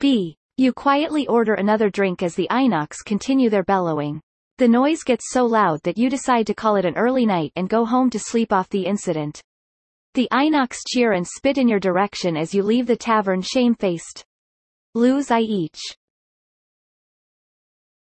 B. You quietly order another drink as the Inox continue their bellowing. The noise gets so loud that you decide to call it an early night and go home to sleep off the incident. The Inox cheer and spit in your direction as you leave the tavern shamefaced. Lose I each.